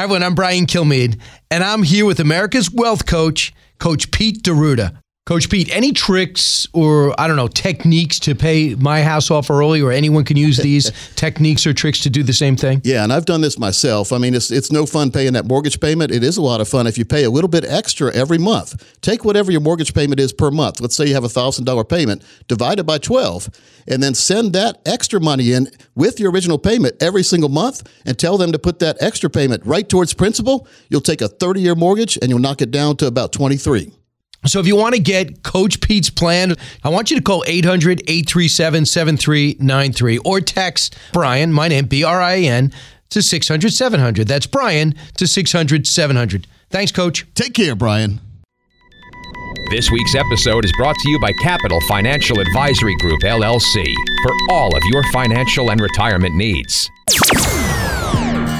Hi, everyone. I'm Brian Kilmeade, and I'm here with America's Wealth Coach, Coach Pete D'Arruda. Coach Pete, any tricks or I don't know techniques to pay my house off early, or anyone can use these techniques or tricks to do the same thing? Yeah, and I've done this myself. I mean, it's it's no fun paying that mortgage payment. It is a lot of fun if you pay a little bit extra every month. Take whatever your mortgage payment is per month. Let's say you have a thousand dollar payment, divide it by twelve, and then send that extra money in with your original payment every single month, and tell them to put that extra payment right towards principal. You'll take a thirty year mortgage and you'll knock it down to about twenty three. So if you want to get Coach Pete's plan, I want you to call 800 837 7393 or text Brian, my name, B R I N, to 600 700. That's Brian to 600 700. Thanks, Coach. Take care, Brian. This week's episode is brought to you by Capital Financial Advisory Group, LLC, for all of your financial and retirement needs.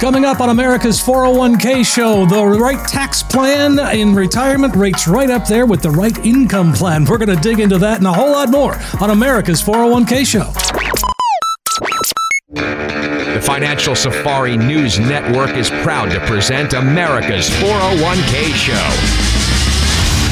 Coming up on America's 401k show, the right tax plan in retirement rates right up there with the right income plan. We're going to dig into that and a whole lot more on America's 401k show. The Financial Safari News Network is proud to present America's 401k show.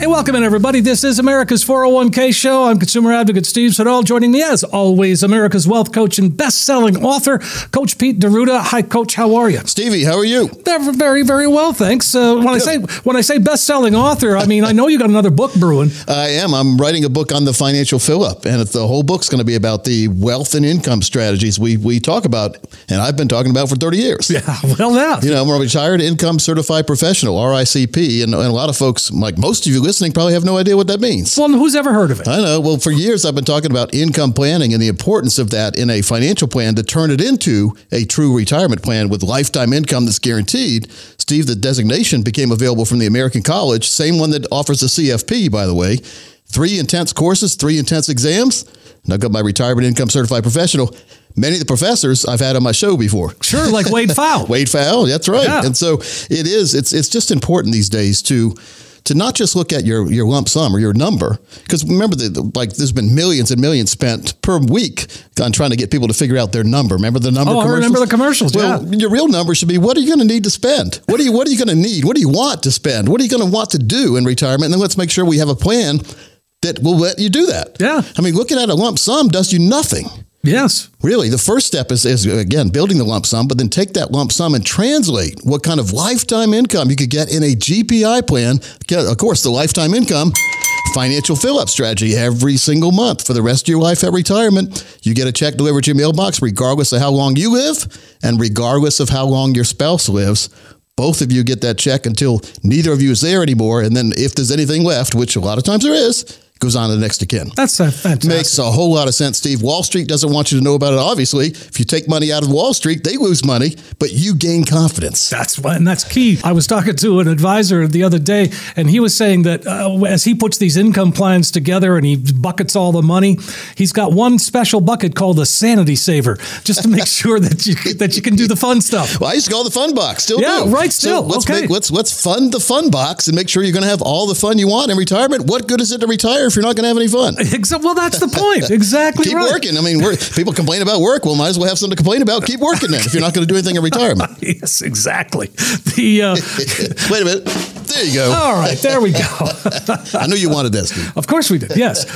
Hey, welcome in, everybody. This is America's 401k show. I'm consumer advocate Steve Siddall. Joining me, as always, America's wealth coach and best-selling author, Coach Pete D'Arruda. Hi, Coach. How are you? Stevie, how are you? They're very, very well, thanks. Uh, when I say when I say best-selling author, I mean I know you got another book brewing. I am. I'm writing a book on the financial fill-up, and the whole book's going to be about the wealth and income strategies we we talk about, and I've been talking about for 30 years. Yeah, well, now You know, I'm a retired income certified professional, RICP, and, and a lot of folks, like most of you listening, probably have no idea what that means. Well, who's ever heard of it? I know. Well, for years I've been talking about income planning and the importance of that in a financial plan to turn it into a true retirement plan with lifetime income that's guaranteed. Steve, the designation became available from the American College, same one that offers the CFP, by the way. Three intense courses, three intense exams. And I've got my retirement income certified professional. Many of the professors I've had on my show before. Sure, like Wade Pfau. Wade Pfau, that's right. Yeah. And so it is. It's it's just important these days to to not just look at your your lump sum or your number, because remember that like there's been millions and millions spent per week on trying to get people to figure out their number. Remember the number? Oh, I remember the commercials, Well, yeah. your real number should be what are you going to need to spend? What are you What are you going to need? What do you want to spend? What are you going to want to do in retirement? And then let's make sure we have a plan that will let you do that. Yeah. I mean, looking at a lump sum does you nothing. Yes. Really, the first step is, is again building the lump sum, but then take that lump sum and translate what kind of lifetime income you could get in a GPI plan. Of course, the lifetime income financial fill up strategy every single month for the rest of your life at retirement. You get a check delivered to your mailbox, regardless of how long you live and regardless of how long your spouse lives. Both of you get that check until neither of you is there anymore. And then if there's anything left, which a lot of times there is, goes on to the next kin. That's a fantastic. Makes a whole lot of sense, Steve. Wall Street doesn't want you to know about it, obviously. If you take money out of Wall Street, they lose money, but you gain confidence. That's what, and that's key. I was talking to an advisor the other day, and he was saying that uh, as he puts these income plans together and he buckets all the money, he's got one special bucket called a sanity saver, just to make sure that you that you can do the fun stuff. Well, I used to call the fun box. Still Yeah, do. right, still. So let's Okay. make let's let's fund the fun box and make sure you're going to have all the fun you want in retirement. What good is it to retire if you're not going to have any fun? Well, that's the point. Exactly Keep right. working. I mean, we're, people complain about work. Well, might as well have something to complain about. Keep working then if you're not going to do anything in retirement. Yes, exactly. The uh, Wait a minute. There you go. all right, there we go. I knew you wanted this. Steve. Of course we did. Yes.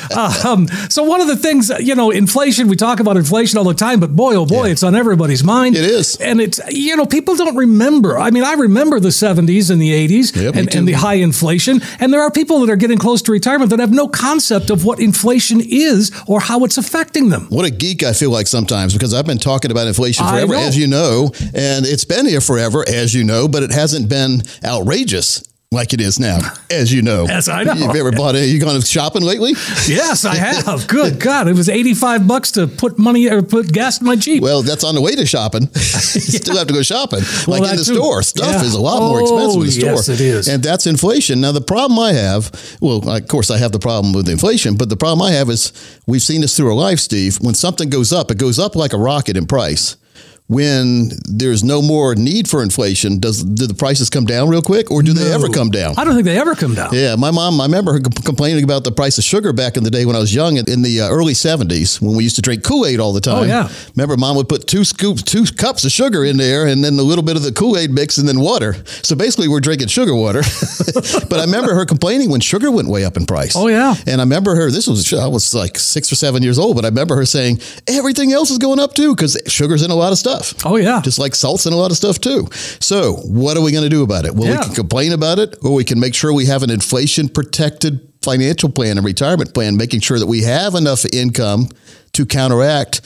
Um, so one of the things, you know, inflation. We talk about inflation all the time, but boy, oh boy, Yeah. it's on everybody's mind. It is. and it's you know people don't remember. I mean, I remember the '70s and the '80s Yeah, me and, and the high inflation, and there are people that are getting close to retirement that have no concept of what inflation is or how it's affecting them. What a geek I feel like sometimes because I've been talking about inflation forever, as you know, and it's been here forever, as you know, but it hasn't been outrageous like it is now, as you know. Yes, I know. You've ever bought a, you gone shopping lately? Yes, I have. Good God. It was 85 bucks to put money or put gas in my Jeep. Well, that's on the way to shopping. you still have to go shopping. Well, like in the too. store. Stuff Yeah. is a lot more oh, expensive in the store. Oh, yes, it is. And that's inflation. Now, the problem I have, well, of course, I have the problem with inflation, but the problem I have is we've seen this through our life, Steve. When something goes up, it goes up like a rocket in price. When there's no more need for inflation, does do the prices come down real quick, or do they ever come down? I don't think they ever come down. Yeah, my mom, I remember her complaining about the price of sugar back in the day when I was young in, the uh, early 70s when we used to drink Kool Aid all the time. Oh, yeah. Remember, mom would put two scoops, two cups of sugar in there and then a little bit of the Kool Aid mix and then water. So basically, we're drinking sugar water. but I remember her complaining when sugar went way up in price. Oh, yeah. And I remember her, this was, I was like six or seven years old, but I remember her saying, everything else is going up too because sugar's in a lot of stuff. Oh, yeah. Just like salt's in a lot of stuff too. So, what are we going to do about it? Well, Yeah. we can complain about it, or we can make sure we have an inflation protected financial plan and retirement plan, making sure that we have enough income to counteract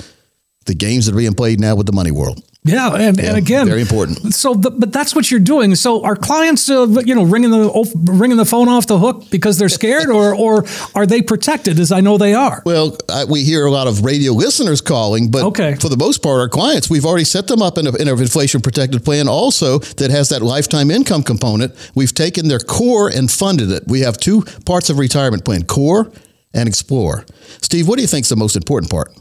the games that are being played now with the money world. Yeah, and, Yeah, and again, very important. So, the, but that's what you're doing. So, are clients, uh, you know, ringing the ringing the phone off the hook because they're scared, or or are they protected? As I know they are. Well, I, we hear a lot of radio listeners calling, but Okay. for the most part, our clients, we've already set them up in, a, in an inflation protected plan also that has that lifetime income component. We've taken their core and funded it. We have two parts of retirement plan core and explore. Steve, what do you think is the most important part?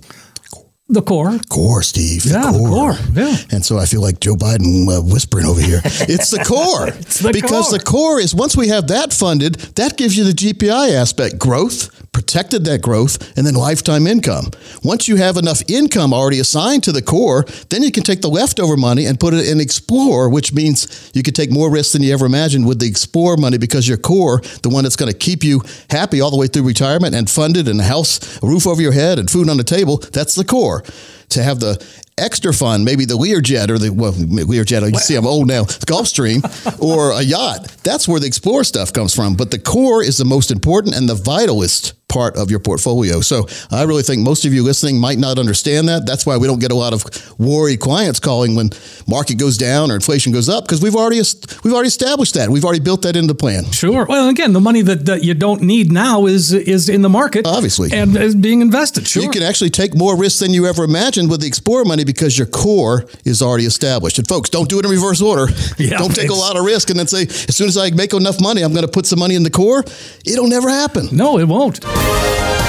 The core. Core, Steve. Yeah, the core. Yeah. And so I feel like Joe Biden uh, whispering over here. It's the core. it's the because core. the core is once we have that funded, that gives you the GPI aspect growth, protected that growth, and then lifetime income. Once you have enough income already assigned to the core, then you can take the leftover money and put it in Explore, which means you can take more risks than you ever imagined with the Explore money because your core, the one that's going to keep you happy all the way through retirement and funded and a house, a roof over your head, and food on the table, that's the core to have the extra fun, maybe the Learjet or the well, Learjet. You see, I'm old now. Gulfstream or a yacht. That's where the explore stuff comes from. But the core is the most important and the vitalist part of your portfolio. So I really think most of you listening might not understand that. That's why we don't get a lot of worried clients calling when market goes down or inflation goes up because we've already we've already established that. We've already built that into the plan. Sure. Well, again, the money that, that you don't need now is is in the market, Obviously. and is being invested. Sure. You can actually take more risks than you ever imagined with the Explorer money because your core is already established. And folks, don't do it in reverse order. Yeah, don't take a lot of risk and then say, as soon as I make enough money, I'm going to put some money in the core. It'll never happen. no, it won't. Música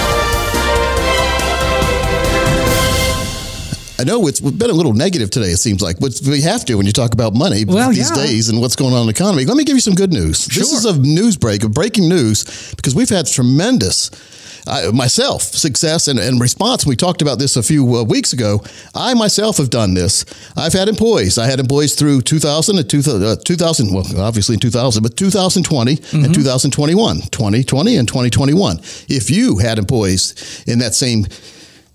I know it's been a little negative today, it seems like, but we have to when you talk about money Well, these yeah. days and what's going on in the economy. Let me give you some good news. This is a news break, a breaking news, because we've had tremendous. I, myself, success and, and response. We talked about this a few uh, weeks ago. I myself have done this. I've had employees. I had employees through 2000 and 2000, uh, 2000 well, obviously in 2000, but 2020 and 2021, 2020 and 2021. If you had employees in that same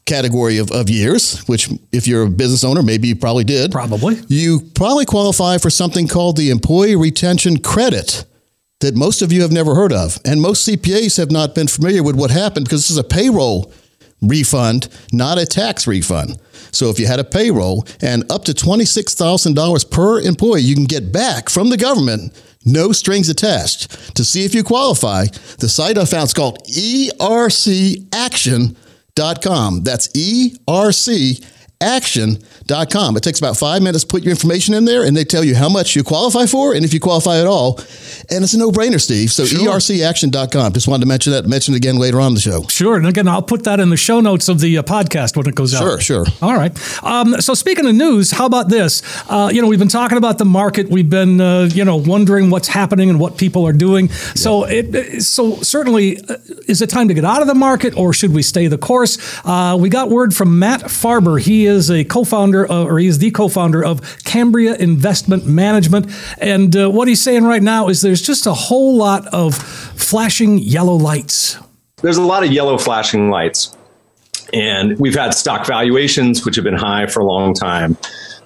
category of, of years, which if you're a business owner, maybe you probably did. Probably. You probably qualify for something called the Employee Retention Credit that most of you have never heard of. And most CPAs have not been familiar with what happened because this is a payroll refund, not a tax refund. So if you had a payroll and up to $26,000 per employee, you can get back from the government, no strings attached. To see if you qualify, the site I found is called E ercaction.com. That's E ERC action.com. It takes about five minutes to put your information in there and they tell you how much you qualify for and if you qualify at all. And it's a no brainer, Steve. So E ercaction.com. Just wanted to mention that, mention it again later on the show. Sure. And again, I'll put that in the show notes of the uh, podcast when it goes out. Sure, sure. All right. Um, so speaking of news, how about this? Uh, you know, we've been talking about the market. We've been, uh, you know, wondering what's happening and what people are doing. So it, so certainly, uh, is it time to get out of the market or should we stay the course? Uh, we got word from Matt Farber. He is a co-founder, of, or he is the co-founder of Cambria Investment Management. And uh, what he's saying right now is there's just a whole lot of flashing yellow lights. there's a lot of yellow flashing lights. And we've had stock valuations, which have been high for a long time.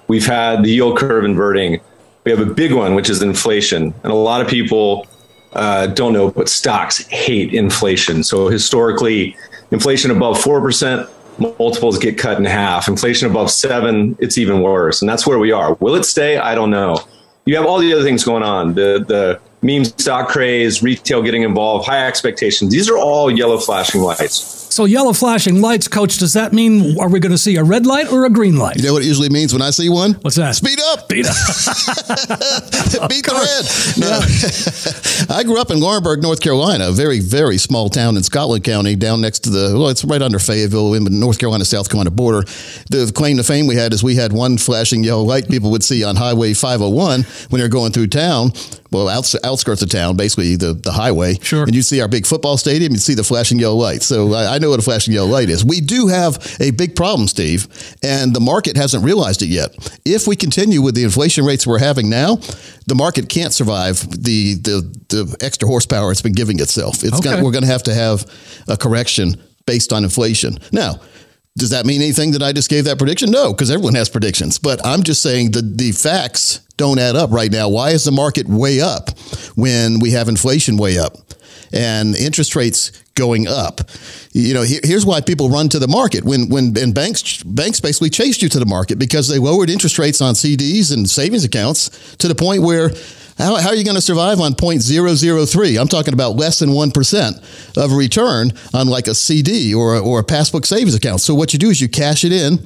We've had the yield curve inverting. We have a big one, which is inflation. And a lot of people uh, don't know, but stocks hate inflation. So historically, inflation above 4%, multiples get cut in half. Inflation above seven, it's even worse. And that's where we are. Will it stay? I don't know. You have all the other things going on. The, the meme stock craze, retail getting involved, high expectations. These are all yellow flashing lights. So yellow flashing lights, coach, does that mean are we going to see a red light or a green light? You know what it usually means when I see one? What's that? Speed up. Speed up. Beat the red. No. I grew up in Laurinburg, North Carolina, a very, very small town in Scotland County, down next to the, well, it's right under Fayetteville in the North Carolina, South Carolina border. The claim to fame we had is we had one flashing yellow light people would see on Highway 501 when they're going through town well, outs- outskirts of town, basically the, the highway. Sure. And you see our big football stadium, you see the flashing yellow light. So I, I know what a flashing yellow light is. We do have a big problem, Steve, and the market hasn't realized it yet. If we continue with the inflation rates we're having now, the market can't survive the the, the extra horsepower it's been giving itself. It's Okay. gonna, we're going to have to have a correction based on inflation. Now, does that mean anything that I just gave that prediction? No, because everyone has predictions. But I'm just saying that the facts don't add up right now. Why is the market way up when we have inflation way up and interest rates going up? You know, here- here's why people run to the market when when and banks banks basically chased you to the market because they lowered interest rates on CDs and savings accounts to the point where how, how are you going to survive on 0.003? I'm talking about less than 1% of a return on like a CD or, a- or a passbook savings account. So what you do is you cash it in,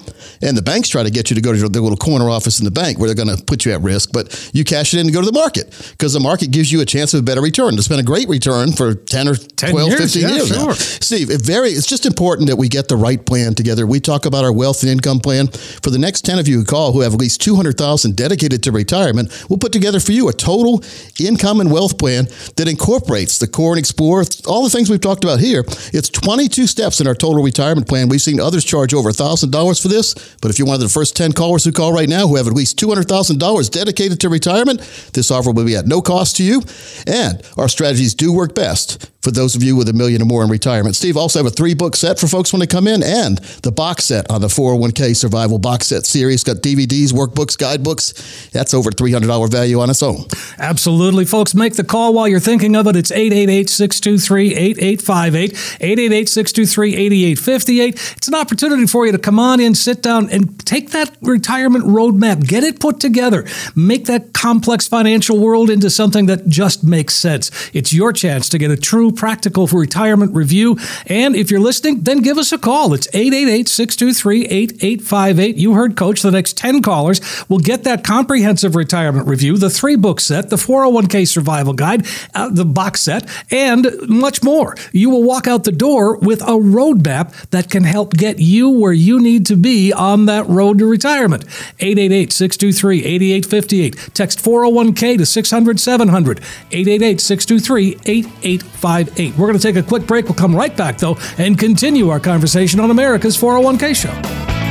and the banks try to get you to go to their little corner office in the bank where they're going to put you at risk, but you cash it in and go to the market because the market gives you a chance of a better return. It's been a great return for 10 or 12, years, 15 yeah, years now. sure. Steve, it very it's just important that we get the right plan together. We talk about our wealth and income plan. For the next 10 of you who call who have at least 200,000 dedicated to retirement, we'll put together for you a total income and wealth plan that incorporates the core and explore all the things we've talked about here. It's 22 steps in our total retirement plan. We've seen others charge over $1,000 for this, but if you're one of the first 10 callers who call right now who have at least $200,000 dedicated to retirement, this offer will be at no cost to you. And our strategies do work best for those of you with a million or more in retirement. Steve also have a three book set for folks when they come in and the box set on the 401k survival box set series. Got DVDs, workbooks, guidebooks. That's over $300 value on its own. Absolutely, folks. Make the call while you're thinking of it. It's 888 623 8858, 888 623 8858. It's an opportunity for you to come on in, sit down, and take that retirement roadmap, get it put together, make that complex financial world into something that just makes sense. It's your chance to get a true practical for retirement review. And if you're listening, then give us a call. It's 888 623 8858. You heard Coach. The next 10 callers will get that comprehensive retirement review, the three book set, the 401k survival guide, uh, the box set, and much more. You will walk out the door with a roadmap that can help get you where you need to be on that road to retirement. 888 623 8858. Text 401k to 600 700. 888 623 8858. We're going to take a quick break. We'll come right back, though, and continue our conversation on America's 401k show.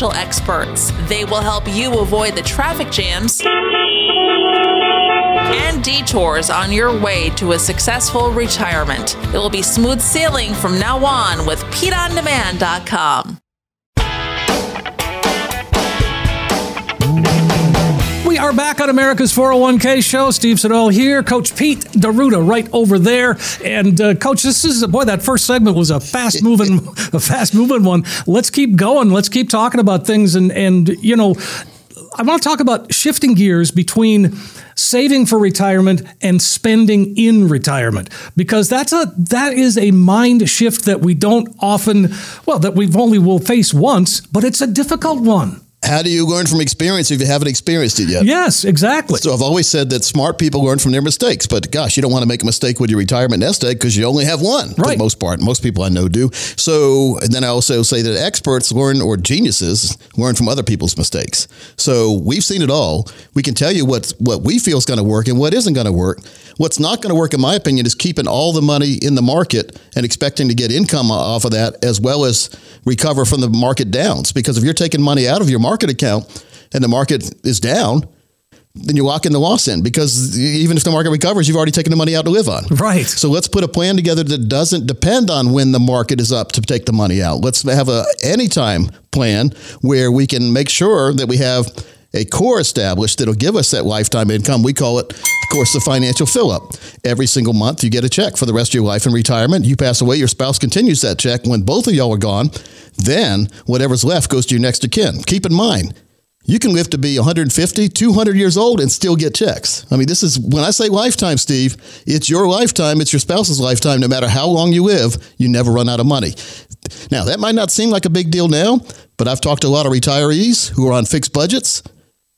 experts. They will help you avoid the traffic jams and detours on your way to a successful retirement. It will be smooth sailing from now on with PeteOnDemand.com. We are back on America's 401k show. Steve Siddall here. Coach Pete D'Arruda right over there. And uh, Coach, this is boy. That first segment was a fast moving, a fast moving one. Let's keep going. Let's keep talking about things. And and you know, I want to talk about shifting gears between saving for retirement and spending in retirement because that's a that is a mind shift that we don't often well that we've only will face once, but it's a difficult one. How do you learn from experience if you haven't experienced it yet? Yes, exactly. So I've always said that smart people learn from their mistakes, but gosh, you don't want to make a mistake with your retirement nest egg because you only have one for Right. the most part. Most people I know do. So and then I also say that experts learn or geniuses learn from other people's mistakes. So we've seen it all. We can tell you what what we feel is going to work and what isn't going to work. What's not going to work, in my opinion, is keeping all the money in the market and expecting to get income off of that as well as recover from the market downs. Because if you're taking money out of your market account and the market is down, then you lock in the loss in because even if the market recovers, you've already taken the money out to live on. Right. So let's put a plan together that doesn't depend on when the market is up to take the money out. Let's have a anytime plan where we can make sure that we have a core established that'll give us that lifetime income. We call it, of course, the financial fill up. Every single month, you get a check for the rest of your life in retirement. You pass away, your spouse continues that check. When both of y'all are gone, then whatever's left goes to your next of kin. Keep in mind, you can live to be 150, 200 years old and still get checks. I mean, this is when I say lifetime, Steve, it's your lifetime, it's your spouse's lifetime. No matter how long you live, you never run out of money. Now, that might not seem like a big deal now, but I've talked to a lot of retirees who are on fixed budgets.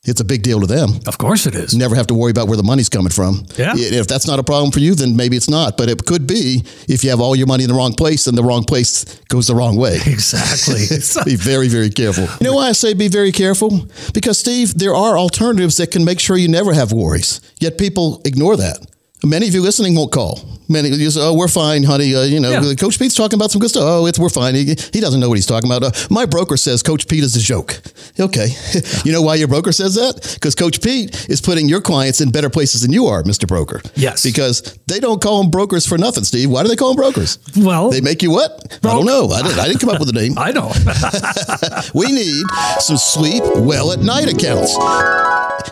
It's a big deal to them. Of course it is. Never have to worry about where the money's coming from. Yeah. If that's not a problem for you, then maybe it's not. But it could be if you have all your money in the wrong place and the wrong place goes the wrong way. Exactly. be very, very careful. You know why I say be very careful? Because, Steve, there are alternatives that can make sure you never have worries. Yet people ignore that. Many of you listening won't call. Many of you say, "Oh, we're fine, honey." Uh, you know, Yeah. Coach Pete's talking about some good stuff. Oh, it's we're fine. He, he doesn't know what he's talking about. Uh, my broker says Coach Pete is a joke. Okay, you know why your broker says that? Because Coach Pete is putting your clients in better places than you are, Mister Broker. Yes. Because they don't call them brokers for nothing, Steve. Why do they call them brokers? Well- they make you what? I don't know. I didn't, I didn't come up with the name. I know. We need some sleep well at night accounts.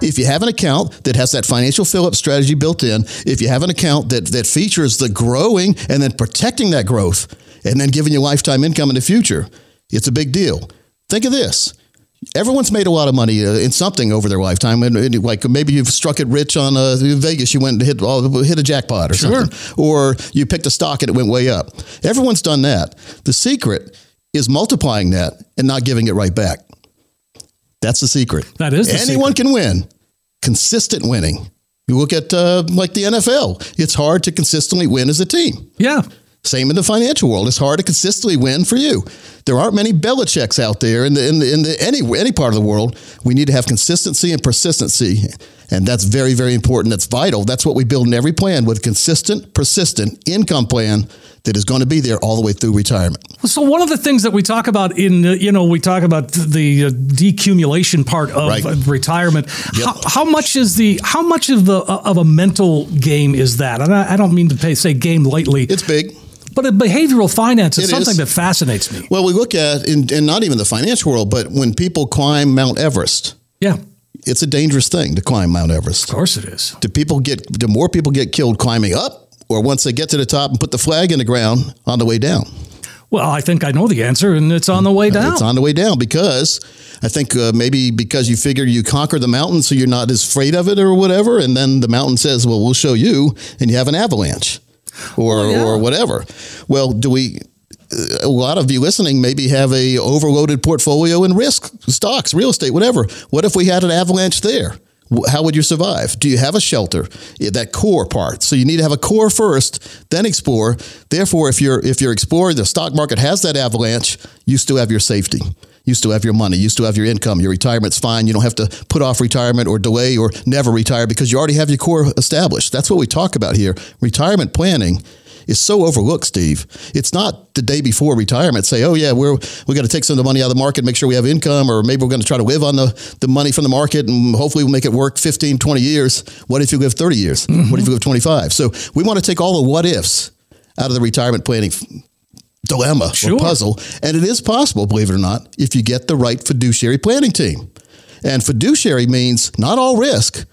If you have an account that has that financial fill up strategy built in, if you have an account that, that features the growing and then protecting that growth and then giving you lifetime income in the future, it's a big deal. Think of this. Everyone's made a lot of money uh, in something over their lifetime, and, like maybe you've struck it rich on uh, Vegas. You went and hit oh, hit a jackpot or Sure. something, or you picked a stock and it went way up. Everyone's done that. The secret is multiplying that and not giving it right back. That's the secret. That is the anyone can win. Consistent winning. You look at uh, like the NFL. It's hard to consistently win as a team. yeah. Same in the financial world. It's hard to consistently win for you. There aren't many Belichick's out there in the in the, in the any any part of the world. We need to have consistency and persistency, and that's very very important. That's vital. That's what we build in every plan with a consistent, persistent income plan that is going to be there all the way through retirement. So one of the things that we talk about in uh, you know we talk about the uh, decumulation part of Right. retirement. Yep. How, how much is the how much of the uh, of a mental game is that? And I, I don't mean to pay, say game lightly, It's big. But a behavioral finance is It something is. that fascinates me. Well, we look at in, in not even the financial world, but when people climb Mount Everest, Yeah, it's a dangerous thing to climb Mount Everest. of course it is. do people get do more people get killed climbing up or once they get to the top and put the flag in the ground on the way down Well, I think I know the answer, and it's on the way down. it's on the way down because i think uh, maybe because you figure you conquer the mountain so you're not as afraid of it or whatever and then the mountain says well we'll show you and you have an avalanche or yeah. or whatever. Well do we uh, a lot of you listening maybe have a overloaded portfolio in risk stocks real estate whatever. What if we had an avalanche there? How would you survive? Do you have a shelter? That core part. So you need to have a core first then explore. Therefore if you're if you're exploring the stock market has that avalanche you still have your safety you still have your money you still have your income your retirement's fine you don't have to put off retirement or delay or never retire because you already have your core established that's what we talk about here retirement planning is so overlooked, Steve. It's not the day before retirement. Say, oh yeah, we're we got to take some of the money out of the market, make sure we have income, or maybe we're going to try to live on the, the money from the market, and hopefully we'll make it work 15, 20 years. What if you live 30 years? What if you live 25? So we want to take all the what ifs out of the retirement planning dilemma Sure. or puzzle, and it is possible, believe it or not, if you get the right fiduciary planning team. And fiduciary means not all risk,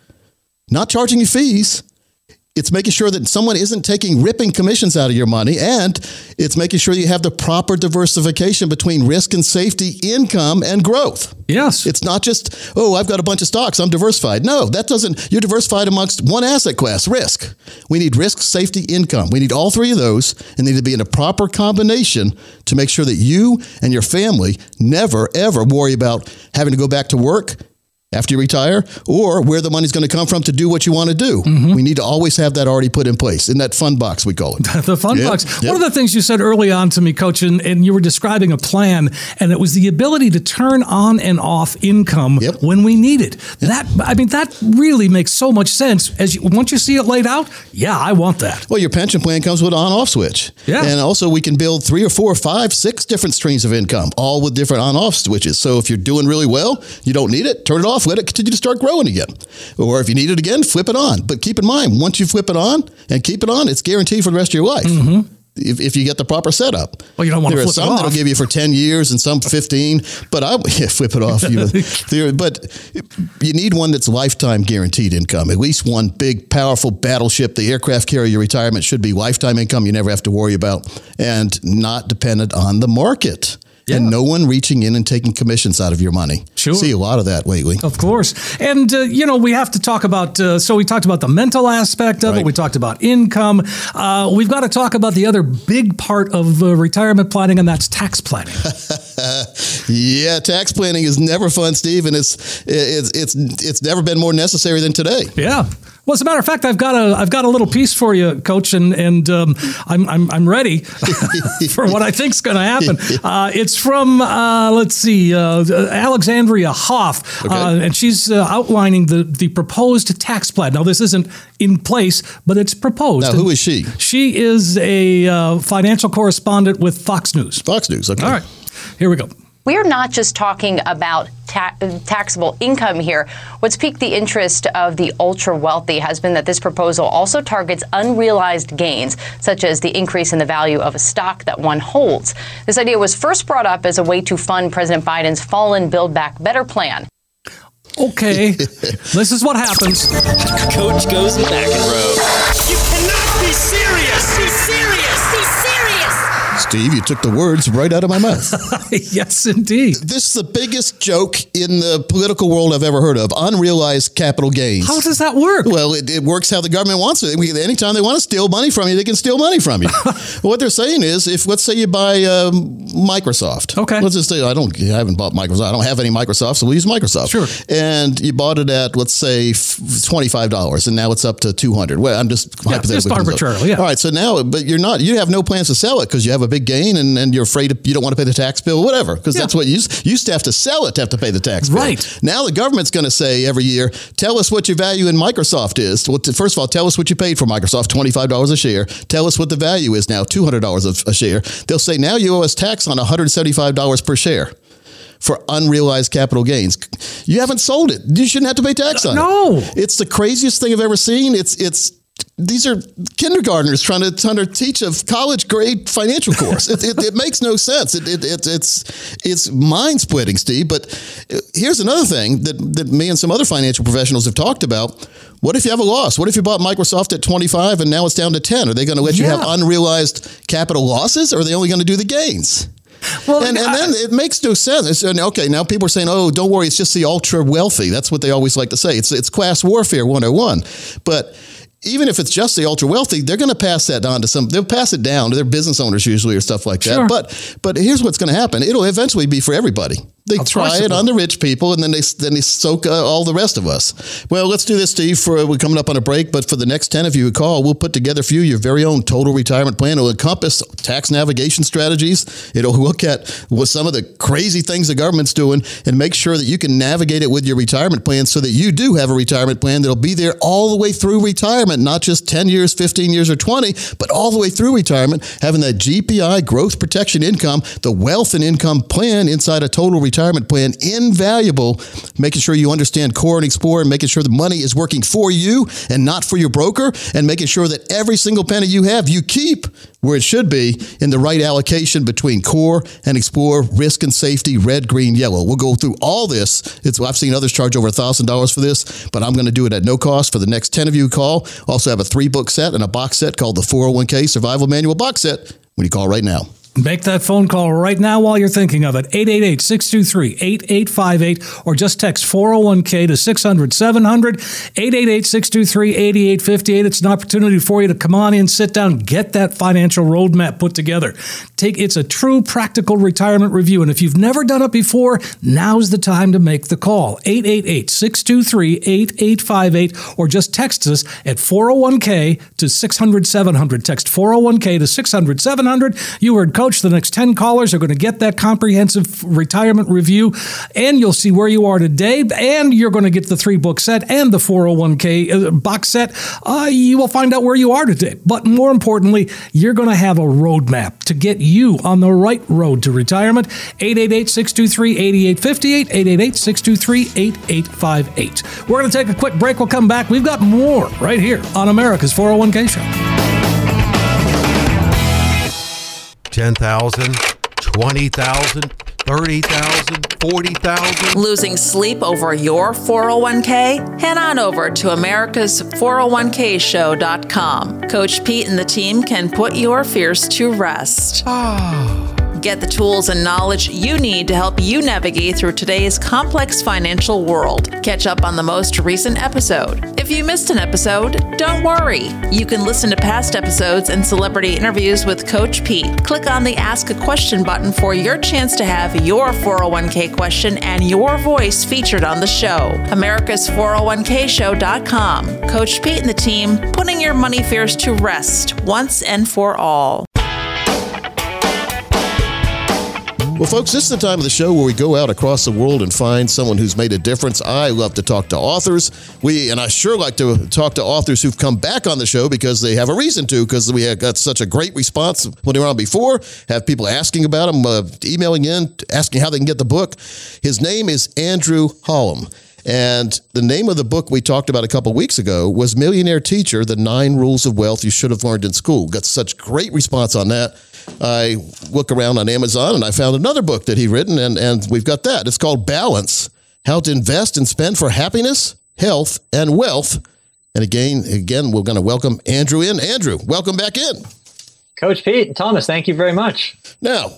not charging you fees. It's making sure that someone isn't taking ripping commissions out of your money, and it's making sure you have the proper diversification between risk and safety, income and growth. yes, It's not just, oh, I've got a bunch of stocks, I'm diversified. No, that doesn't, you're diversified amongst one asset class, risk. We need risk, safety, income. We need all three of those and they need to be in a proper combination to make sure that you and your family never, ever worry about having to go back to work after you retire or where the money's going to come from to do what you want to do. Mm-hmm. We need to always have that already put in place in that fund box, we call it. the fun Yep, box. yep. One of the things you said early on to me, Coach, and, and you were describing a plan, and it was the ability to turn on and off income Yep. when we need it. That I mean, that really makes so much sense. As you, once you see it laid out, yeah, I want that. Well, your pension plan comes with an on-off switch. Yeah. And also we can build three or four, five, six different streams of income, all with different on-off switches. So if you're doing really well, you don't need it, turn it off off, let it continue to start growing again. Or if you need it again, flip it on. But keep in mind, once you flip it on and keep it on, it's guaranteed for the rest of your life. Mm-hmm. If, if you get the proper setup. Well, you don't want there to are flip some it that'll give you for 10 years and some 15, but I yeah, flip it off. You know. But you need one that's lifetime guaranteed income. At least one big, powerful battleship. The aircraft carrier retirement should be lifetime income you never have to worry about and not dependent on the market. And no one reaching in and taking commissions out of your money. Sure. See a lot of that lately. Of course. And, uh, you know, we have to talk about, uh, so we talked about the mental aspect of it. We talked about income. Uh, we've got to talk about the other big part of uh, retirement planning, and that's tax planning. Yeah, tax planning is never fun, Steve, and it's it's it's it's never been more necessary than today. yeah. Well, as a matter of fact, I've got a I've got a little piece for you, Coach, and and um, I'm, I'm I'm ready for what I think's going to happen. Uh, it's from uh, let's see, uh, Alexandria Hoff, uh, and she's uh, outlining the the proposed tax plan. Now, this isn't in place, but it's proposed. Now, who is she? She is a uh, financial correspondent with Fox News. Fox News. Okay. All right, here we go. We are not just talking about ta- taxable income here. What's piqued the interest of the ultra wealthy has been that this proposal also targets unrealized gains, such as the increase in the value of a stock that one holds. This idea was first brought up as a way to fund President Biden's fallen Build Back Better plan. Okay, this is what happens. Coach goes McEnroe. You cannot be serious! Be serious! Be serious! Steve, you took the words right out of my mouth. yes, indeed. this is the biggest joke in the political world I've ever heard of. Unrealized capital gains. How does that work? Well, it, it works how the government wants it. Anytime they want to steal money from you, they can steal money from you. what they're saying is, if let's say you buy um, Microsoft, Okay. Let's just say I don't, I haven't bought Microsoft. I don't have any Microsoft, so we use Microsoft. Sure. And you bought it at let's say twenty five dollars, and now it's up to two hundred. Well, I'm just Yeah, hypothetically. just arbitrarily, yeah. All right. So now, but you're not. You have no plans to sell it because you have a big gain, and, and you're afraid of, you don't want to pay the tax bill, whatever. Because Yeah. that's what you used, you used to have to sell it to have to pay the tax bill. Right. Now the government's going to say every year, tell us what your value in Microsoft is. Well, t- first of all, tell us what you paid for Microsoft, $25 a share. Tell us what the value is now, $200 a, a share. They'll say, now you owe us tax on $175 per share for unrealized capital gains. You haven't sold it. You shouldn't have to pay tax on No. it. It's the craziest thing I've ever seen. It's, it's, these are kindergartners trying to, trying to teach a college grade financial course. it, it, it makes no sense. It, it, it, it's it's mind splitting, Steve. But uh, here's another thing that, that me and some other financial professionals have talked about. What if you have a loss? What if you bought Microsoft at 25 and now it's down to 10? Are they going to let you have unrealized capital losses or are they only going to do the gains? Well, and, and I- then it makes no sense. It's, and okay, now people are saying, "Oh, don't worry, it's just the ultra wealthy." That's what they always like to say. It's it's class warfare 101. But even if it's just the ultra wealthy, they're going to pass that on to some. They'll pass it down to their business owners usually or stuff like that. Sure. But but here's what's going to happen. It'll eventually be for everybody. They Of try it it on the rich people, and then they then they soak uh, all the rest of us. Well, let's do this, Steve. For we're coming up on a break, but for the next ten of you who call, we'll put together for you your very own total retirement plan. It'll encompass tax navigation strategies. It'll look at what some of the crazy things the government's doing, and make sure that you can navigate it with your retirement plan, so that you do have a retirement plan that'll be there all the way through retirement, not just ten years, fifteen years, or twenty, but all the way through retirement, having that GPI growth protection income, the wealth and income plan inside a total retirement plan, invaluable. Making sure you understand core and explore, and making sure the money is working for you and not for your broker, and making sure that every single penny you have, you keep where it should be in the right allocation between core and explore, risk and safety, red, green, yellow. We'll go through all this. It's I've seen others charge over thousand dollars for this, but I'm going to do it at no cost for the next ten of you call. Also have a three book set and a box set called the 401k Survival Manual box set when you call right now. Make that phone call right now while you're thinking of it. 888 623 8858 or just text 401k to 600 700 888 623 8858. It's an opportunity for you to come on in, sit down, get that financial roadmap put together. Take It's a true practical retirement review. And if you've never done it before, now's the time to make the call. 888 623 8858 or just text us at 401k to 600 700. Text 401k to 600 700. You heard Coach The next 10 callers are going to get that comprehensive retirement review, and you'll see where you are today, and you're going to get the three book set and the 401k uh, box set. Uh, you will find out where you are today. But more importantly, you're going to have a roadmap to get you on the right road to retirement. 888 623 8858, 888 623 8858. We're going to take a quick break. We'll come back. We've got more right here on America's 401k Show. 10,000, 20,000, 30,000, 40,000. Losing sleep over your 401k? Head on over to America's 401kshow.com. Coach Pete and the team can put your fears to rest. Ah. Get the tools and knowledge you need to help you navigate through today's complex financial world. Catch up on the most recent episode. If you missed an episode, don't worry. You can listen to past episodes and celebrity interviews with Coach Pete. Click on the Ask a Question button for your chance to have your 401k question and your voice featured on the show. America's 401kshow.com. Coach Pete and the team putting your money fears to rest once and for all. Well, folks, this is the time of the show where we go out across the world and find someone who's made a difference. I love to talk to authors. We and I sure like to talk to authors who've come back on the show because they have a reason to. Because we got such a great response when they were on before. Have people asking about them, uh, emailing in, asking how they can get the book. His name is Andrew Hallam. And the name of the book we talked about a couple weeks ago was Millionaire Teacher The Nine Rules of Wealth You Should Have Learned in School. Got such great response on that. I look around on Amazon and I found another book that he'd written, and, and we've got that. It's called Balance How to Invest and Spend for Happiness, Health, and Wealth. And again, again, we're going to welcome Andrew in. Andrew, welcome back in. Coach Pete, and Thomas, thank you very much. Now,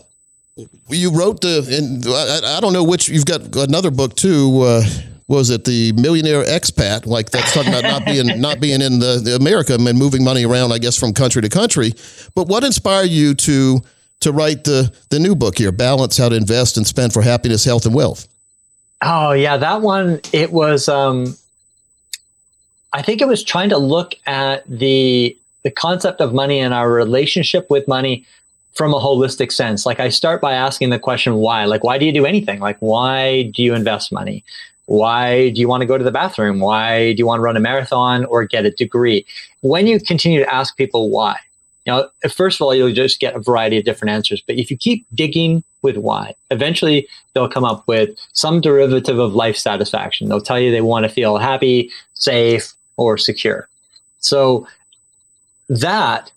you wrote the, and I, I don't know which, you've got another book too. Uh, was it the millionaire expat? Like that's talking about not being not being in the, the America and moving money around, I guess, from country to country. But what inspired you to to write the the new book here, Balance: How to Invest and Spend for Happiness, Health, and Wealth? Oh yeah, that one. It was. Um, I think it was trying to look at the the concept of money and our relationship with money from a holistic sense. Like I start by asking the question why. Like why do you do anything? Like why do you invest money? Why do you want to go to the bathroom? Why do you want to run a marathon or get a degree? When you continue to ask people why, know, first of all, you'll just get a variety of different answers. But if you keep digging with why, eventually they'll come up with some derivative of life satisfaction. They'll tell you they want to feel happy, safe, or secure. So that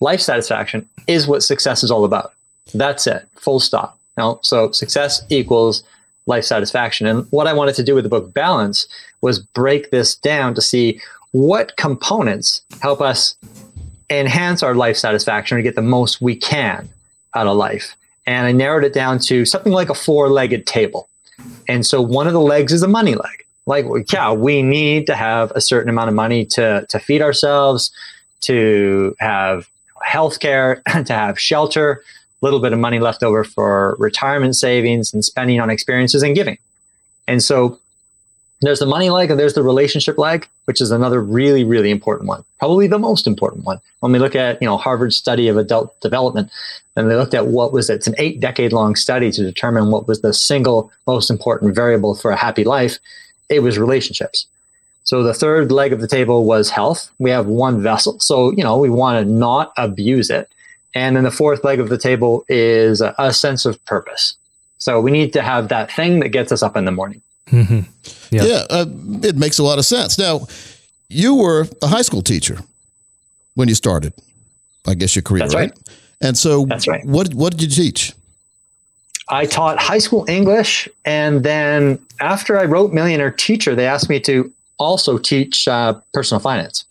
life satisfaction is what success is all about. That's it. Full stop. Now, so success equals life satisfaction. And what I wanted to do with the book Balance was break this down to see what components help us enhance our life satisfaction or get the most we can out of life. And I narrowed it down to something like a four legged table. And so one of the legs is a money leg. Like, yeah, we need to have a certain amount of money to, to feed ourselves, to have health care, to have shelter, little bit of money left over for retirement savings and spending on experiences and giving. And so there's the money leg and there's the relationship leg, which is another really, really important one. Probably the most important one. When we look at, you know, Harvard study of adult development, and they looked at what was it? It's an eight decade long study to determine what was the single most important variable for a happy life. It was relationships. So the third leg of the table was health. We have one vessel. So, you know, we want to not abuse it. And then the fourth leg of the table is a, a sense of purpose. So we need to have that thing that gets us up in the morning. Mm-hmm. Yeah, yeah uh, it makes a lot of sense. Now, you were a high school teacher when you started, I guess your career, That's right? right? And so, That's right. What what did you teach? I taught high school English, and then after I wrote Millionaire Teacher, they asked me to also teach uh, personal finance.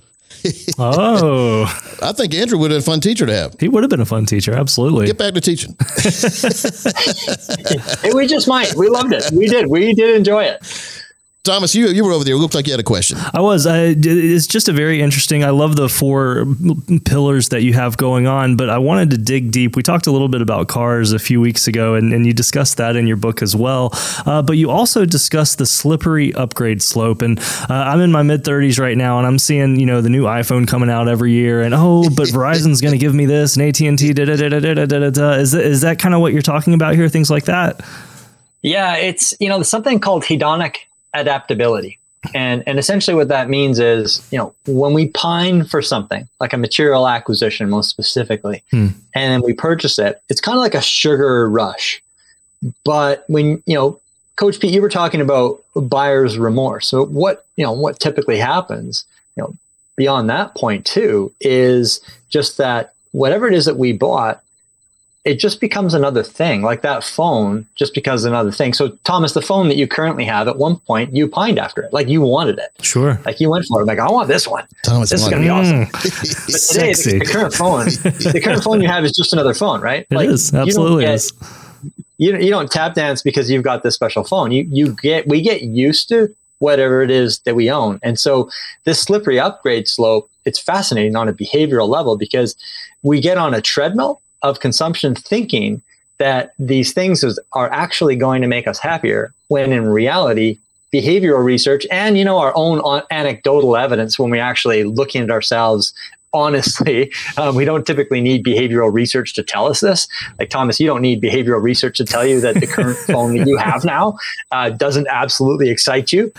Oh, I think Andrew would have been a fun teacher to have. He would have been a fun teacher, absolutely. Get back to teaching. we just might. We loved it. We did. We did enjoy it. Thomas, you you were over there. It looked like you had a question. I was. I, it's just a very interesting. I love the four pillars that you have going on, but I wanted to dig deep. We talked a little bit about cars a few weeks ago, and, and you discussed that in your book as well. Uh, but you also discussed the slippery upgrade slope. And uh, I'm in my mid 30s right now, and I'm seeing you know the new iPhone coming out every year, and oh, but Verizon's going to give me this, and AT and T. Is that, is that kind of what you're talking about here? Things like that. Yeah, it's you know something called hedonic adaptability. And, and essentially what that means is, you know, when we pine for something like a material acquisition, most specifically, hmm. and we purchase it, it's kind of like a sugar rush. But when, you know, Coach Pete, you were talking about buyer's remorse. So what, you know, what typically happens, you know, beyond that point too, is just that whatever it is that we bought, it just becomes another thing, like that phone just becomes another thing. So, Thomas, the phone that you currently have, at one point you pined after it, like you wanted it. Sure. Like you went for it. Like I want this one. Thomas, this is going to be awesome. but today, the, the, current phone, the current phone you have is just another phone, right? It like, is absolutely you is. You you don't tap dance because you've got this special phone. You you get we get used to whatever it is that we own, and so this slippery upgrade slope. It's fascinating on a behavioral level because we get on a treadmill of consumption thinking that these things are actually going to make us happier when in reality behavioral research and you know our own anecdotal evidence when we're actually looking at ourselves honestly um, we don't typically need behavioral research to tell us this. Like thomas you don't need behavioral research to tell you that the current phone that you have now uh, doesn't absolutely excite you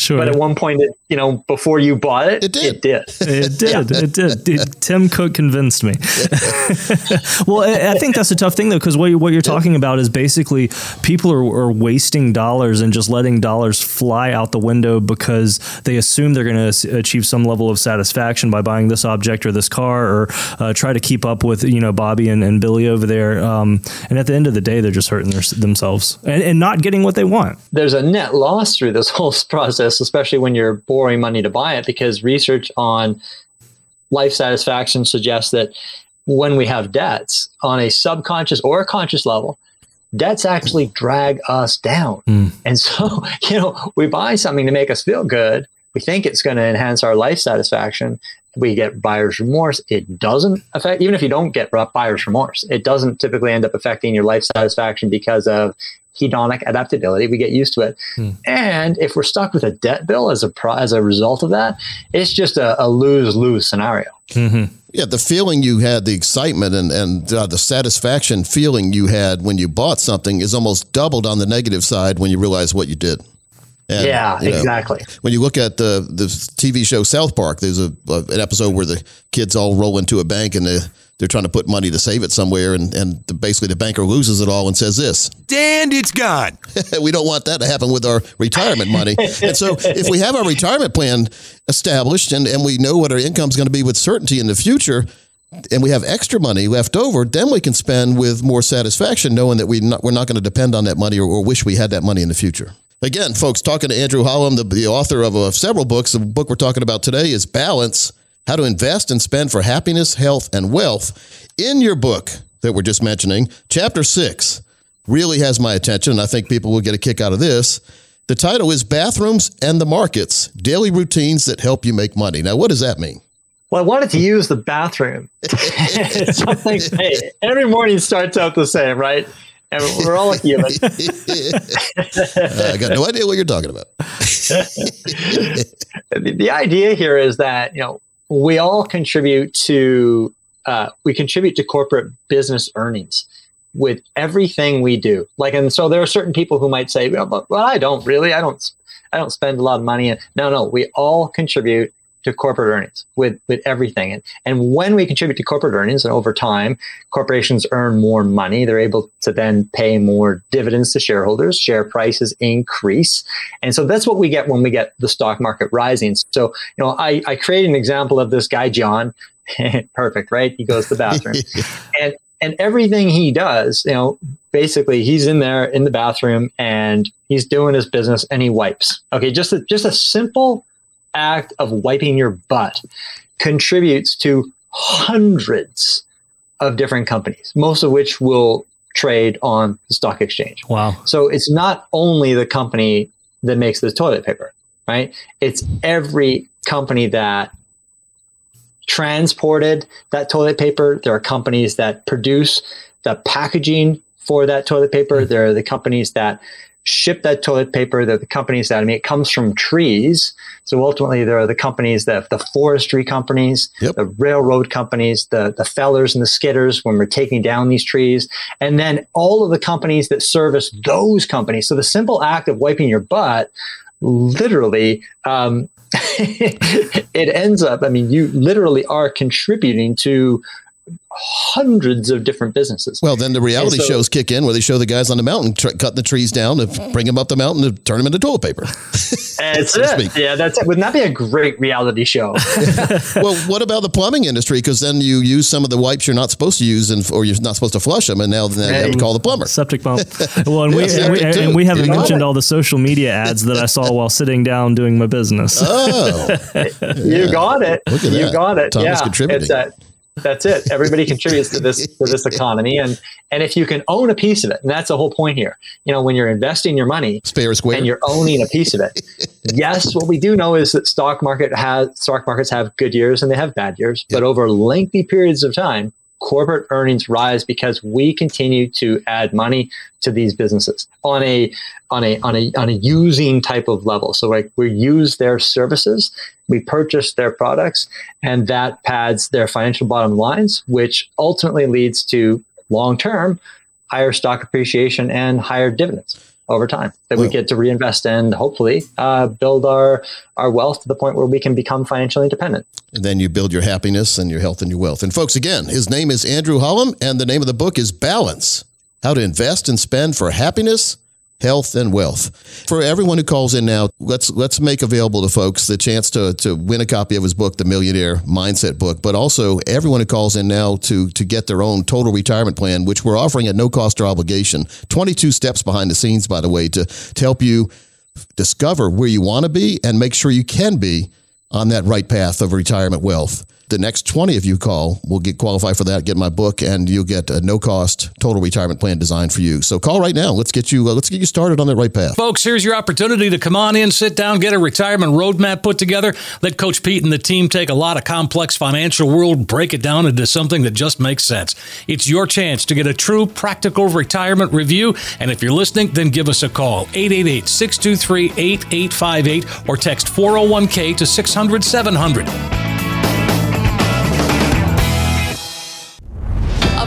Sure. But at one point, it, you know, before you bought it, it did. It did. It did. yeah. It did. Tim Cook convinced me. well, I, I, think that's a tough thing though, because what, you, what you're talking about is basically people are, are, wasting dollars and just letting dollars fly out the window because they assume they're going to achieve some level of satisfaction by buying this object or this car or uh, try to keep up with you know Bobby and, and Billy over there. Um, and at the end of the day, they're just hurting their, themselves and, and not getting what they want. There's a net loss through this whole process this, especially when you're borrowing money to buy it, because research on life satisfaction suggests that when we have debts on a subconscious or a conscious level, debts actually drag us down. Mm. And so, you know, we buy something to make us feel good. We think it's going to enhance our life satisfaction. We get buyer's remorse. It doesn't affect, even if you don't get buyer's remorse, it doesn't typically end up affecting your life satisfaction because of hedonic adaptability. We get used to it. Hmm. And if we're stuck with a debt bill as a pro- as a result of that, it's just a, a lose lose scenario. Mm-hmm. Yeah, the feeling you had, the excitement and and uh, the satisfaction feeling you had when you bought something is almost doubled on the negative side when you realize what you did. And, yeah, you know, exactly. When you look at the the TV show South Park, there's a, a, an episode where the kids all roll into a bank and the they're trying to put money to save it somewhere, and, and the, basically the banker loses it all and says this. And it's gone. we don't want that to happen with our retirement money. and so if we have our retirement plan established and, and we know what our income is going to be with certainty in the future, and we have extra money left over, then we can spend with more satisfaction, knowing that we not, we're not going to depend on that money or, or, wish we had that money in the future. Again, folks, talking to Andrew Hallam, the, the author of uh, several books. The book we're talking about today is Balance how to invest and spend for happiness, health, and wealth. In your book that we're just mentioning, chapter six really has my attention. And I think people will get a kick out of this. The title is Bathrooms and the Markets Daily Routines That Help You Make Money. Now, what does that mean? Well, I wanted to use the bathroom. Something, hey, every morning starts out the same, right? And we're all human. uh, I got no idea what you're talking about. the, the idea here is that, you know, we all contribute to uh, we contribute to corporate business earnings with everything we do. Like, and so there are certain people who might say, well, well I don't really, I don't, I don't spend a lot of money. No, no, we all contribute to corporate earnings with, with everything. And, and when we contribute to corporate earnings and over time, corporations earn more money, they're able to then pay more dividends to shareholders, share prices increase. And so that's what we get when we get the stock market rising. So, you know, I, I create an example of this guy, John. Perfect, right? He goes to the bathroom. and and everything he does, you know, basically he's in there in the bathroom and he's doing his business and he wipes. Okay, just a, just a simple act of wiping your butt contributes to hundreds of different companies, most of which will trade on the stock exchange. Wow. So it's not only the company that makes the toilet paper. right? It's every company that transported that toilet paper. There are companies that produce the packaging for that toilet paper. There are the companies that ship that toilet paper. Are the companies that, I mean, it comes from trees. So ultimately, there are the companies that, the forestry companies, Yep. the railroad companies, the, the fellers and the skidders when we're taking down these trees. And then all of the companies that service those companies. So the simple act of wiping your butt literally um, it ends up i mean you literally are contributing to hundreds of different businesses Well, then the reality so- shows kick in where they show the guys on the mountain tr- cutting the trees down to bring them up the mountain to turn them into toilet paper. That's so to it. Yeah, that's it. Wouldn't that be a great reality show? well, what about the plumbing industry? Because then you use some of the wipes you're not supposed to use, and or you're not supposed to flush them, and now then you have to call the plumber. Septic pump. Well, and, we, and, we, septic and we haven't You mentioned all the social media ads that I saw while sitting down doing my business. Oh, You got it. Look at you got it. Thomas yeah, contributing. It's that. That's it. Everybody contributes to this to this economy, and and if you can own a piece of it, and that's the whole point here. You know, when you're investing your money, Spare square. and you're owning a piece of it. yes, what we do know is that stock market has stock markets have good years and they have bad years, but over lengthy periods of time, corporate earnings rise because we continue to add money to these businesses on a on a on a on a using type of level. So like we use their services, we purchase their products, and that pads their financial bottom lines, which ultimately leads to long term higher stock appreciation and higher dividends over time that we get to reinvest and hopefully uh, build our our wealth to the point where we can become financially independent. And then you build your happiness and your health and your wealth. And folks, again, his name is Andrew Hallam, and the name of the book is Balance How to Invest and Spend for Happiness, Health, and Wealth. For everyone who calls in now, let's let's make available to folks the chance to, to win a copy of his book, The Millionaire Mindset Book, but also everyone who calls in now to, to get their own total retirement plan, which we're offering at no cost or obligation. 22 steps behind the scenes, by the way, to, to help you discover where you want to be and make sure you can be on that right path of retirement wealth. The next 20 of you call will get qualified for that, get my book, and you'll get a no cost total retirement plan designed for you. So call right now. Let's get you uh, let's get you started on that right path. Folks, here's your opportunity to come on in, sit down, get a retirement roadmap put together. Let Coach Pete and the team take a lot of complex financial world, break it down into something that just makes sense. It's your chance to get a true practical retirement review. And if you're listening, then give us a call 888 623 8858 or text 401k to 600 700.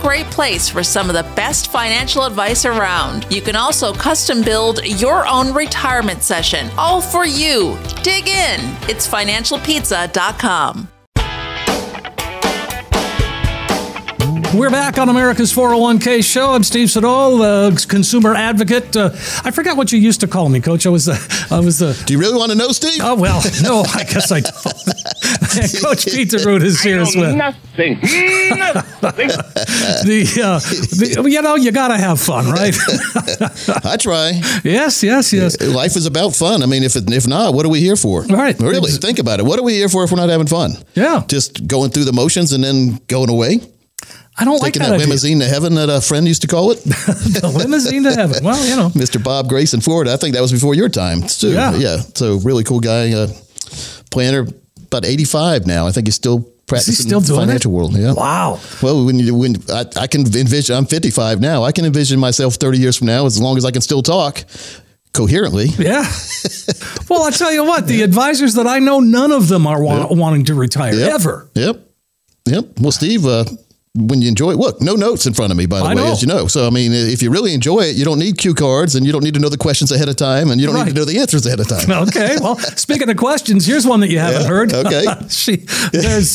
great place for some of the best financial advice around. You can also custom build your own retirement session, all for you. Dig in. It's financialpizza.com. We're back on America's 401k show. I'm Steve Siddall, uh, consumer advocate. Uh, I forgot what you used to call me, Coach. I was the. I was the. Do you really want to know, Steve? Oh well, no, I guess I don't. Coach Peter Root is here as well. Nothing. Nothing. The, uh, the, you know, you got to have fun, right? I try. yes, yes, yes. Life is about fun. I mean, if it, if not, what are we here for? Right. Really, think about it. What are we here for if we're not having fun? Yeah. Just going through the motions and then going away? I don't like Taking that that idea. limousine to heaven that a friend used to call it? the limousine to heaven. Well, you know. Mr. Bob Grace in Florida. I think that was before your time too. Yeah. yeah. So really cool guy, uh, planner, about eighty five now. I think he's still practicing still in the doing it? financial world. Yeah. Wow. Well, when you when I, I can envision, I'm fifty five now. I can envision myself thirty years from now, as long as I can still talk coherently. Yeah. well, I tell you what, the advisors that I know, none of them are wa- wanting to retire Yep. ever. Yep. Yep. Well, Steve, uh, when you enjoy it. Look, no notes in front of me, by the I way, know. as you know. So, I mean, if you really enjoy it, you don't need cue cards and you don't need to know the questions ahead of time and you don't Right. need to know the answers ahead of time. Okay. Well, speaking of questions, here's one that you haven't Yeah, heard. okay. she there's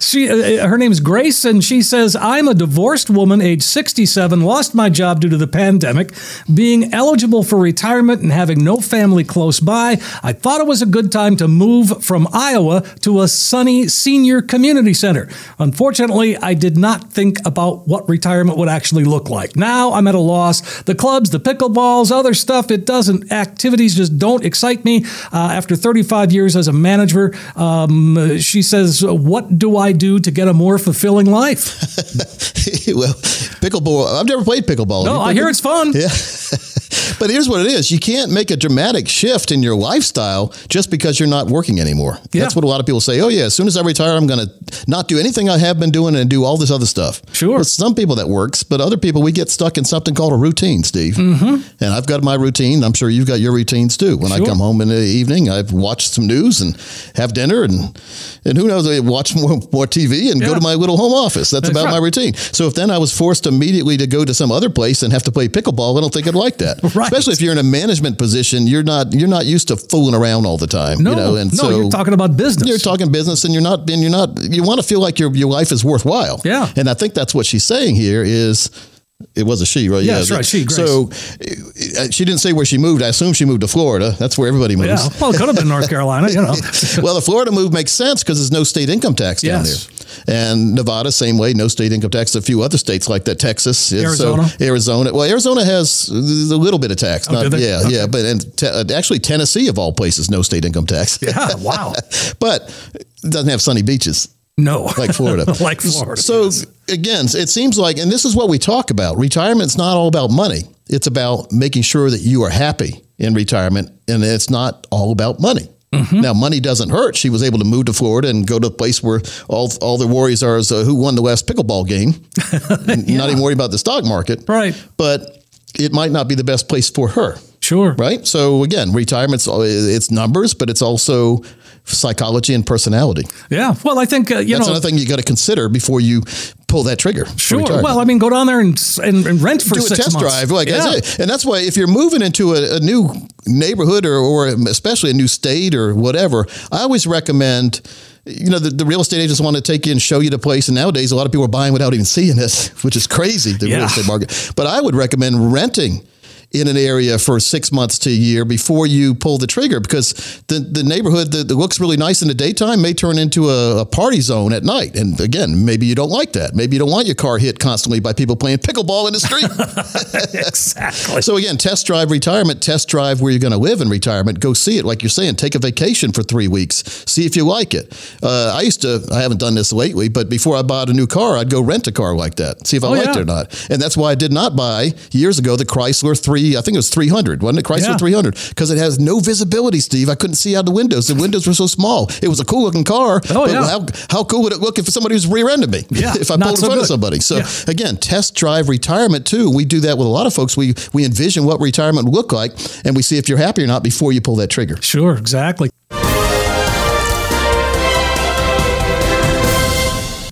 she uh, her name's Grace and she says I'm a divorced woman age 67 lost my job due to the pandemic being eligible for retirement and having no family close by I thought it was a good time to move from Iowa to a sunny senior community center unfortunately I did not think about what retirement would actually look like. Now I'm at a loss. The clubs the pickleballs other stuff it doesn't activities just don't excite me. Uh, after 35 years as a manager um, she says what do I do to get a more fulfilling life? Well, pickleball, I've never played pickleball. no I hear it's fun. Yeah. but here's what it is. You can't make a dramatic shift in your lifestyle just because you're not working anymore. That's what a lot of people say. Oh, yeah, as soon as I retire, I'm going to not do anything I have been doing and do all this other stuff. Sure. For some people that works, but other people, we get stuck in something called a routine, Steve. Mm-hmm. And I've got my routine. I'm sure you've got your routines too. When I come home in the evening, I've watched some news and have dinner and, and who knows, I watch more, more TV and go to my little home office. That's, That's about right. my routine. So if then I was forced immediately to go to some other place and have to play pickleball, I don't think I'd like that. Right. Especially if you're in a management position, you're not you're not used to fooling around all the time. no you know, and no so you're talking about business you're talking business and you're not and you're not you want to feel like your your life is worthwhile. Yeah. And I think that's what she's saying here is it was a she, right? Yeah, that's right, she, Grace. So uh, she didn't say where she moved. I assume she moved to Florida. That's where everybody moves. yeah well it could have been North Carolina you know well, the Florida move makes sense because there's no state income tax down Yes. there. And Nevada, same way, no state income tax. A few other states like that, Texas, Arizona? So Arizona. Well, Arizona has a little bit of tax. Oh, they? yeah, Okay. yeah. But and te- actually, Tennessee of all places, no state income tax. yeah wow but it doesn't have sunny beaches no like Florida. like Florida So again, it seems like, and this is what we talk about. Retirement's not all about money. It's about making sure that you are happy in retirement, and it's not all about money. Mm-hmm. Now, money doesn't hurt. She was able to move to Florida and go to a place where all all the worries are is uh, who won the last pickleball game. Not even worry about the stock market. Right. But it might not be the best place for her. Sure. Right. So again, retirement's it's numbers, but it's also psychology and personality. yeah well I think uh, you That's know another thing you got to consider before you pull that trigger. Sure. Well, I mean, go down there and and, and rent for do a test months. drive, like yeah. and that's why if you're moving into a, a new neighborhood or, or especially a new state or whatever, I always recommend. You know, the, the real estate agents want to take you and show you the place. And nowadays, a lot of people are buying without even seeing this, which is crazy, the real estate market. But I would recommend renting in an area for six months to a year before you pull the trigger because the, the neighborhood that, that looks really nice in the daytime may turn into a, a party zone at night. And again, maybe you don't like that. Maybe you don't want your car hit constantly by people playing pickleball in the street. exactly. So again, test drive retirement, test drive where you're going to live in retirement. Go see it, like you're saying. Take a vacation for three weeks. See if you like it. Uh, I used to. I haven't done this lately, but before I bought a new car, I'd go rent a car like that. See if I Oh, liked yeah. it or not. And that's why I did not buy years ago the Chrysler three. I think it was 300, wasn't it? Chrysler Yeah. 300 because it has no visibility. Steve, I couldn't see out the windows. The windows were so small. It was a cool looking car. Oh, but yeah. How, how cool would it look if somebody was rear-ended me? Yeah, if I pulled in so front of somebody. So Yeah. again, test drive retirement too. We do that with a lot of folks. We we envision what retirement would look like, and we see if you're happy or not before you pull that trigger. Sure. Exactly.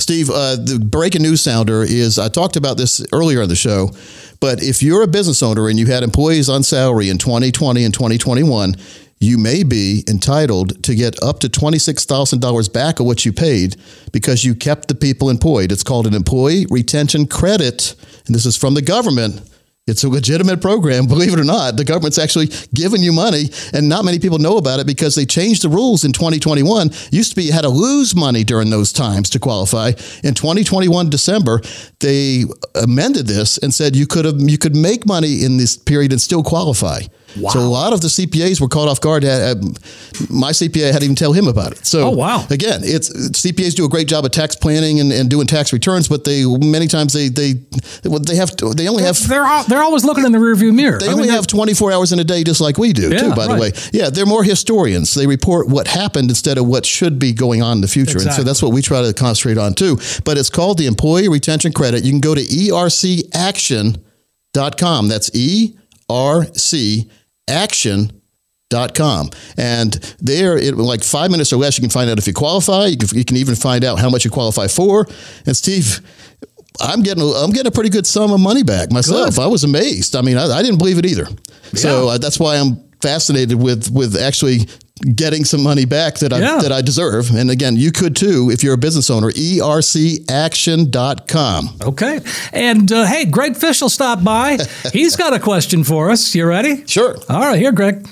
Steve, uh, the breaking news sounder is I talked about this earlier in the show, but if you're a business owner and you had employees on salary in 2020 and 2021, you may be entitled to get up to $26,000 back of what you paid because you kept the people employed. It's called an employee retention credit, and this is from the government. It's a legitimate program, believe it or not. The government's actually giving you money, and not many people know about it because they changed the rules in 2021. Used to be you had to lose money during those times to qualify. In 2021 December, they amended this and said you could have you could make money in this period and still qualify. So a lot of the CPAs were caught off guard. My CPA had to even tell him about it. So Oh, wow. again, it's CPAs do a great job of tax planning and, and doing tax returns, but they many times they they they have to, they only have They're al- they're always looking in the rearview mirror. they I only mean, have 24 hours in a day, just like we do, Yeah, too, by the way. Yeah, they're more historians. They report what happened instead of what should be going on in the future. And so that's what we try to concentrate on, too. But it's called the Employee Retention Credit. You can go to ercaction.com. That's E R C action.com. Dot com. And there, it like five minutes or less, you can find out if you qualify. You can, you can even find out how much you qualify for. And Steve, I'm getting a, I'm getting a pretty good sum of money back myself. Good. I was amazed. I mean, I, I didn't believe it either. So uh, that's why I'm fascinated with with actually getting some money back that I Yeah. that I deserve. And again, you could too if you're a business owner. Ercaction.com. Okay. And uh, hey, Greg Fish will stop by. He's got a question for us. You ready? Sure. All right, here, Greg.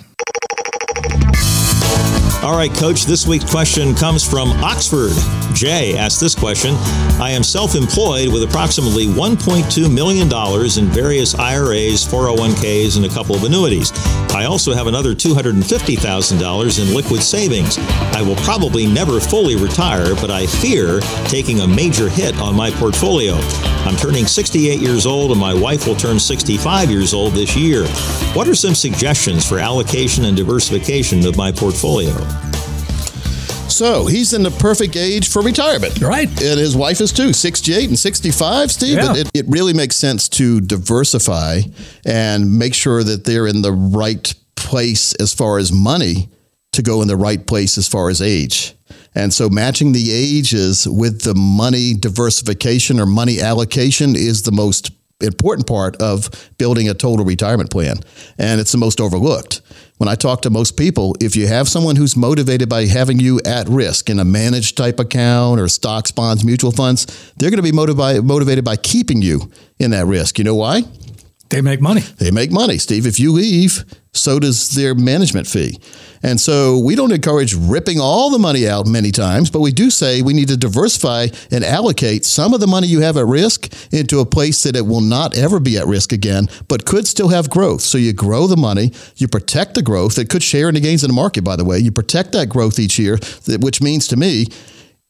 All right, Coach, this week's question comes from Oxford. Jay asked this question I am self employed with approximately $1.2 million in various IRAs, 401ks, and a couple of annuities. I also have another $250,000 in liquid savings. I will probably never fully retire, but I fear taking a major hit on my portfolio. I'm turning 68 years old, and my wife will turn 65 years old this year. What are some suggestions for allocation and diversification of my portfolio? So he's in the perfect age for retirement. Right. And his wife is too, 68 and 65, Steve. Yeah. It, it really makes sense to diversify and make sure that they're in the right place as far as money to go in the right place as far as age. And so matching the ages with the money diversification or money allocation is the most important part of building a total retirement plan. And it's the most overlooked. When I talk to most people, if you have someone who's motivated by having you at risk in a managed type account or stocks, bonds, mutual funds, they're going to be motivated by keeping you in that risk. You know why? They make money. They make money, Steve. If you leave, so does their management fee. And so we don't encourage ripping all the money out many times, but we do say we need to diversify and allocate some of the money you have at risk into a place that it will not ever be at risk again, but could still have growth. So you grow the money, you protect the growth. that could share in the gains in the market, by the way. You protect that growth each year, which means to me,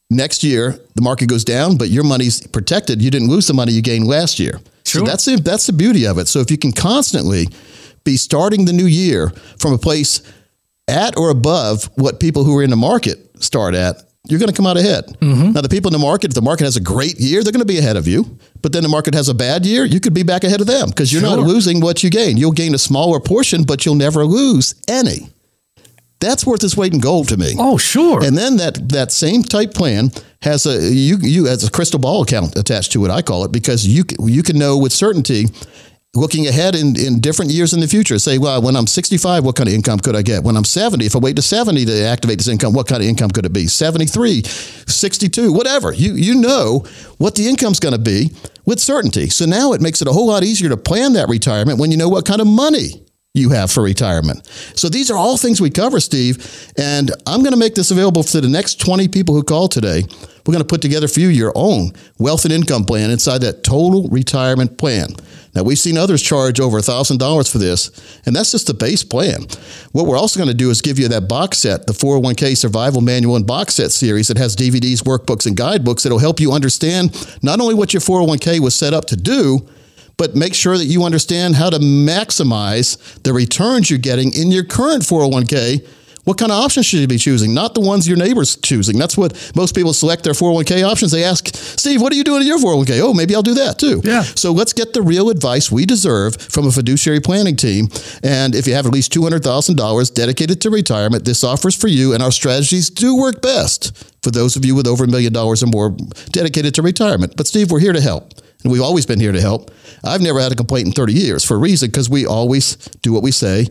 next year the market goes down, but your money's protected. You didn't lose the money you gained last year. So that's the, that's the beauty of it. So if you can constantly be starting the new year from a place at or above what people who are in the market start at, you're going to come out ahead. Mm-hmm. Now, the people in the market, if the market has a great year, they're going to be ahead of you. But then the market has a bad year, you could be back ahead of them because you're not losing what you gain. You'll gain a smaller portion, but you'll never lose any. That's worth its weight in gold to me. Oh, sure. And then that that same type plan has a you you has a crystal ball account attached to it. I call it because you you can know with certainty. Looking ahead in, in different years in the future, say, well, when I'm 65, what kind of income could I get? When I'm 70, if I wait to 70 to activate this income, what kind of income could it be? 73, 62, whatever. You you know what the income's going to be with certainty. So now it makes it a whole lot easier to plan that retirement when you know what kind of money you have for retirement. So these are all things we cover, Steve. And I'm going to make this available to the next 20 people who call today. We're going to put together for you your own wealth and income plan inside that total retirement plan. Now, we've seen others charge over $1,000 for this, and that's just the base plan. What we're also going to do is give you that box set, the 401k Survival Manual and Box Set series that has DVDs, workbooks, and guidebooks that'll help you understand not only what your 401k was set up to do, but make sure that you understand how to maximize the returns you're getting in your current 401k. What kind of options should you be choosing? Not the ones your neighbor's choosing. That's what most people select their 401k options. They ask, Steve, what are you doing in your 401k? Oh, maybe I'll do that too. Yeah. So let's get the real advice we deserve from a fiduciary planning team. And if you have at least $200,000 dedicated to retirement, this offers for you, and our strategies do work best for those of you with over a million dollars or more dedicated to retirement. But Steve, we're here to help. We've always been here to help. I've never had a complaint in 30 years for a reason because we always do what we say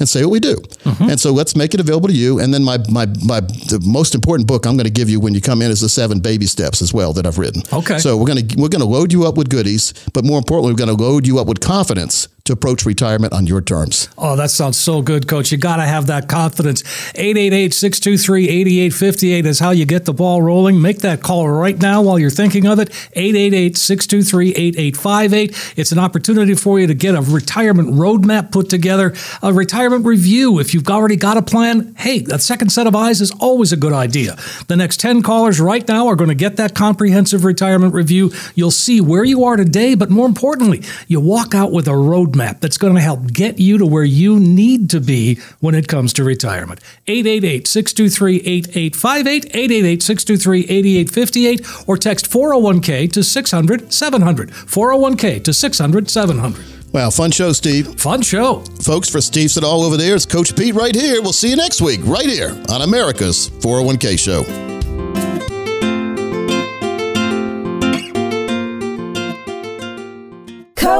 and say what we do. Mm-hmm. And so let's make it available to you. And then my my my the most important book I'm going to give you when you come in is the seven baby steps as well that I've written. Okay. So we're going to we're going to load you up with goodies, but more importantly, we're going to load you up with confidence to approach retirement on your terms. Oh, that sounds so good, Coach. You got to have that confidence. 888 623 8858 is how you get the ball rolling. Make that call right now while you're thinking of it. 888 623 8858. It's an opportunity for you to get a retirement roadmap put together, a retirement review. If you've already got a plan, hey, that second set of eyes is always a good idea. The next 10 callers right now are going to get that comprehensive retirement review. You'll see where you are today, but more importantly, you walk out with a roadmap that's going to help get you to where you need to be when it comes to retirement. 888 623 8858, 888 623 8858, or text 401k to 600 700. 401k to 600 700. Wow, fun show, Steve. Fun show. Folks, for Steve Siddall over there, it's Coach Pete right here. We'll see you next week, right here on America's 401k Show.